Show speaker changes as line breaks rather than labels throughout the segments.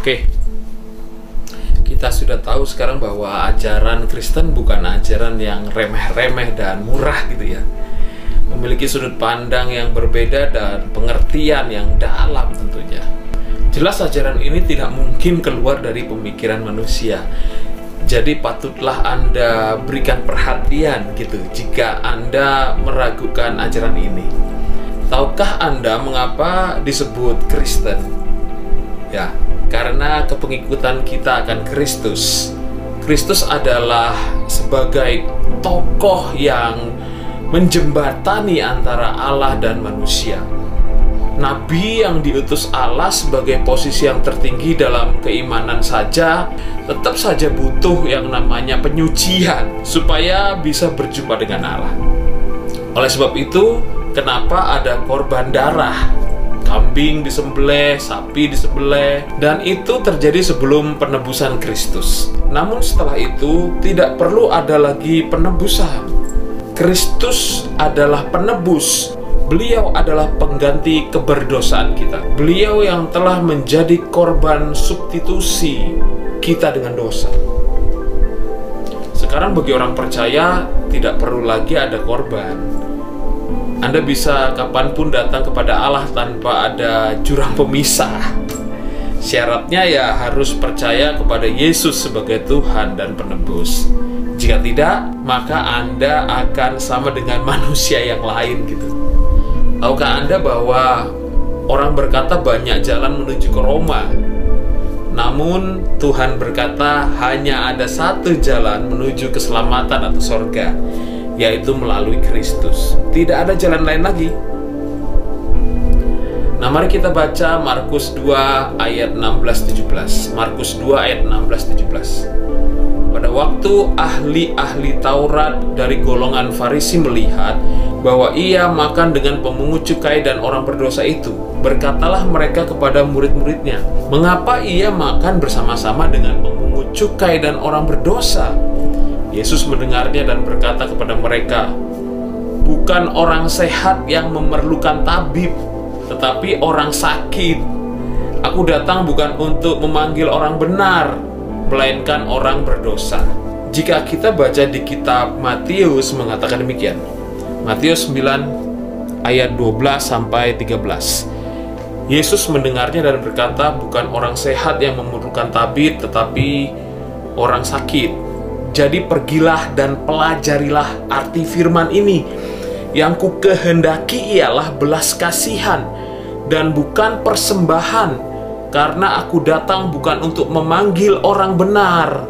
Oke, kita sudah tahu sekarang bahwa ajaran Kristen bukan ajaran yang remeh-remeh dan murah gitu ya. Memiliki sudut pandang yang berbeda dan pengertian yang dalam tentunya. Jelas ajaran ini tidak mungkin keluar dari pemikiran manusia. Jadi patutlah Anda berikan perhatian gitu jika Anda meragukan ajaran ini. Tahukah Anda mengapa disebut Kristen? Ya, karena kepengikutan kita akan Kristus. Kristus adalah sebagai tokoh yang menjembatani antara Allah dan manusia. Nabi yang diutus Allah sebagai posisi yang tertinggi dalam keimanan saja tetap saja butuh yang namanya penyucian supaya bisa berjumpa dengan Allah. Oleh sebab itu, kenapa ada korban darah kambing disembelih, sapi disembelih, dan itu terjadi sebelum penebusan Kristus. Namun setelah itu tidak perlu ada lagi penebusan. Kristus adalah penebus. Beliau adalah pengganti keberdosaan kita. Beliau yang telah menjadi korban substitusi kita dengan dosa. Sekarang bagi orang percaya tidak perlu lagi ada korban anda bisa kapan pun datang kepada Allah tanpa ada jurang pemisah. Syaratnya ya harus percaya kepada Yesus sebagai Tuhan dan penebus. Jika tidak, maka Anda akan sama dengan manusia yang lain gitu. Tahukah Anda bahwa orang berkata banyak jalan menuju ke Roma? Namun Tuhan berkata hanya ada satu jalan menuju keselamatan atau sorga, yaitu melalui Kristus. Tidak ada jalan lain lagi. Nah, mari kita baca Markus 2 ayat 16-17. Markus 2 ayat 16-17. Pada waktu ahli-ahli Taurat dari golongan Farisi melihat bahwa ia makan dengan pemungut cukai dan orang berdosa itu, berkatalah mereka kepada murid-muridnya, "Mengapa ia makan bersama-sama dengan pemungut cukai dan orang berdosa?" Yesus mendengarnya dan berkata kepada mereka, "Bukan orang sehat yang memerlukan tabib, tetapi orang sakit. Aku datang bukan untuk memanggil orang benar, melainkan orang berdosa." Jika kita baca di kitab Matius mengatakan demikian. Matius 9 ayat 12 sampai 13. Yesus mendengarnya dan berkata, "Bukan orang sehat yang memerlukan tabib, tetapi orang sakit." Jadi pergilah dan pelajarilah arti firman ini. Yang ku kehendaki ialah belas kasihan dan bukan persembahan, karena aku datang bukan untuk memanggil orang benar,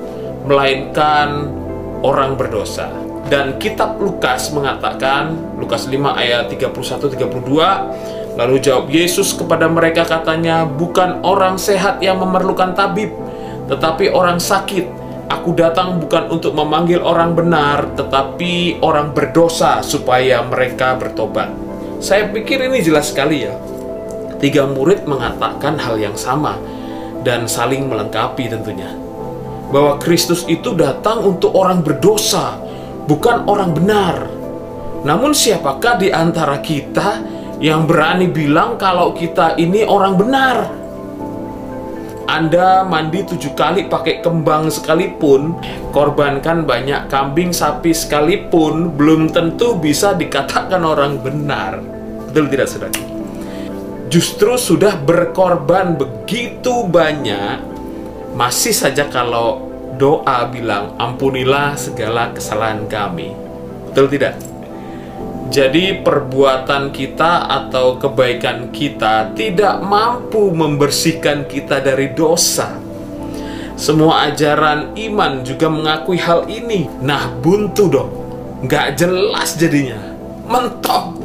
melainkan orang berdosa. Dan kitab Lukas mengatakan, Lukas 5 ayat 31-32, lalu jawab Yesus kepada mereka katanya, bukan orang sehat yang memerlukan tabib, tetapi orang sakit. Aku datang bukan untuk memanggil orang benar, tetapi orang berdosa supaya mereka bertobat. Saya pikir ini jelas sekali ya. Tiga murid mengatakan hal yang sama dan saling melengkapi tentunya. Bahwa Kristus itu datang untuk orang berdosa, bukan orang benar. Namun siapakah di antara kita yang berani bilang kalau kita ini orang benar? Anda mandi tujuh kali pakai kembang sekalipun, korbankan banyak kambing sapi sekalipun, belum tentu bisa dikatakan orang benar. Betul tidak, saudara? Justru sudah berkorban begitu banyak, masih saja kalau doa bilang, ampunilah segala kesalahan kami. Betul tidak? Jadi perbuatan kita atau kebaikan kita tidak mampu membersihkan kita dari dosa. Semua ajaran iman juga mengakui hal ini. Nah buntu dong, nggak jelas jadinya, mentok.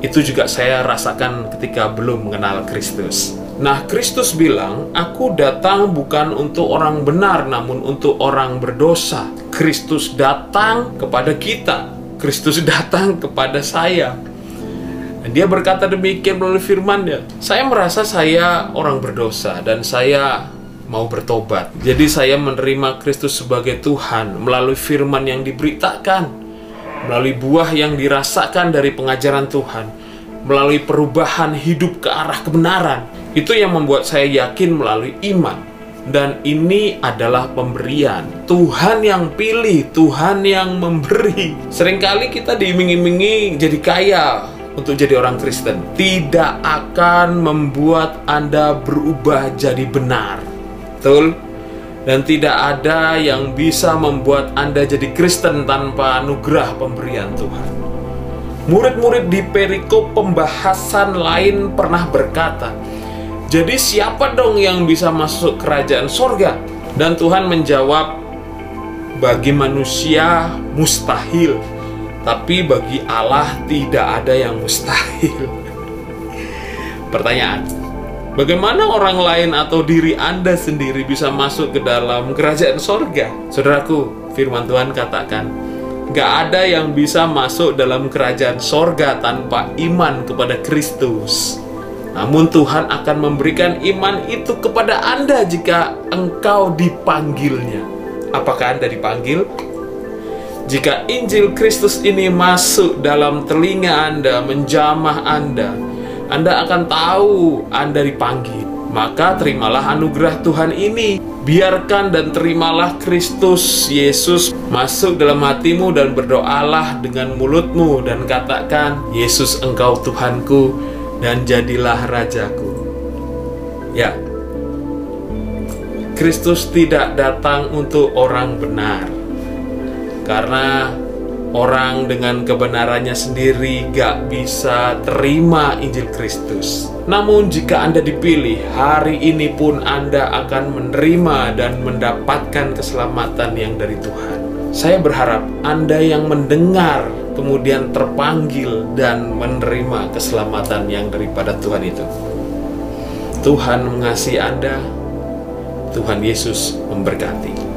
Itu juga saya rasakan ketika belum mengenal Kristus. Nah, Kristus bilang, "Aku datang bukan untuk orang benar, namun untuk orang berdosa." Kristus datang kepada kita, Kristus datang kepada saya. Dan dia berkata demikian melalui firman-Nya. Saya merasa saya orang berdosa dan saya mau bertobat. Jadi saya menerima Kristus sebagai Tuhan melalui firman yang diberitakan, melalui buah yang dirasakan dari pengajaran Tuhan, melalui perubahan hidup ke arah kebenaran. Itu yang membuat saya yakin melalui iman. Dan ini adalah pemberian. Tuhan yang pilih, Tuhan yang memberi. Seringkali kita diiming-imingi jadi kaya untuk jadi orang Kristen. Tidak akan membuat Anda berubah jadi benar. Betul? Dan tidak ada yang bisa membuat Anda jadi Kristen tanpa anugerah pemberian Tuhan. Murid-murid di perikop pembahasan lain pernah berkata, jadi siapa dong yang bisa masuk kerajaan sorga? Dan Tuhan menjawab, bagi manusia mustahil, tapi bagi Allah tidak ada yang mustahil. Pertanyaan, bagaimana orang lain atau diri Anda sendiri bisa masuk ke dalam kerajaan sorga? Saudaraku, firman Tuhan katakan, gak ada yang bisa masuk dalam kerajaan sorga tanpa iman kepada Kristus. Namun Tuhan akan memberikan iman itu kepada Anda jika engkau dipanggilnya. Apakah Anda dipanggil? Jika Injil Kristus ini masuk dalam telinga Anda, menjamah Anda, Anda akan tahu Anda dipanggil. Maka terimalah anugerah Tuhan ini. Biarkan dan terimalah Kristus Yesus masuk dalam hatimu dan berdoalah dengan mulutmu dan katakan, Yesus engkau Tuhanku, dan jadilah rajaku. Ya, Kristus tidak datang untuk orang benar, karena orang dengan kebenarannya sendiri gak bisa terima Injil Kristus. Namun, jika Anda dipilih, hari ini pun Anda akan menerima dan mendapatkan keselamatan yang dari Tuhan. Saya berharap Anda yang mendengar kemudian terpanggil dan menerima keselamatan yang daripada Tuhan itu. Tuhan mengasihi Anda, Tuhan Yesus memberkati.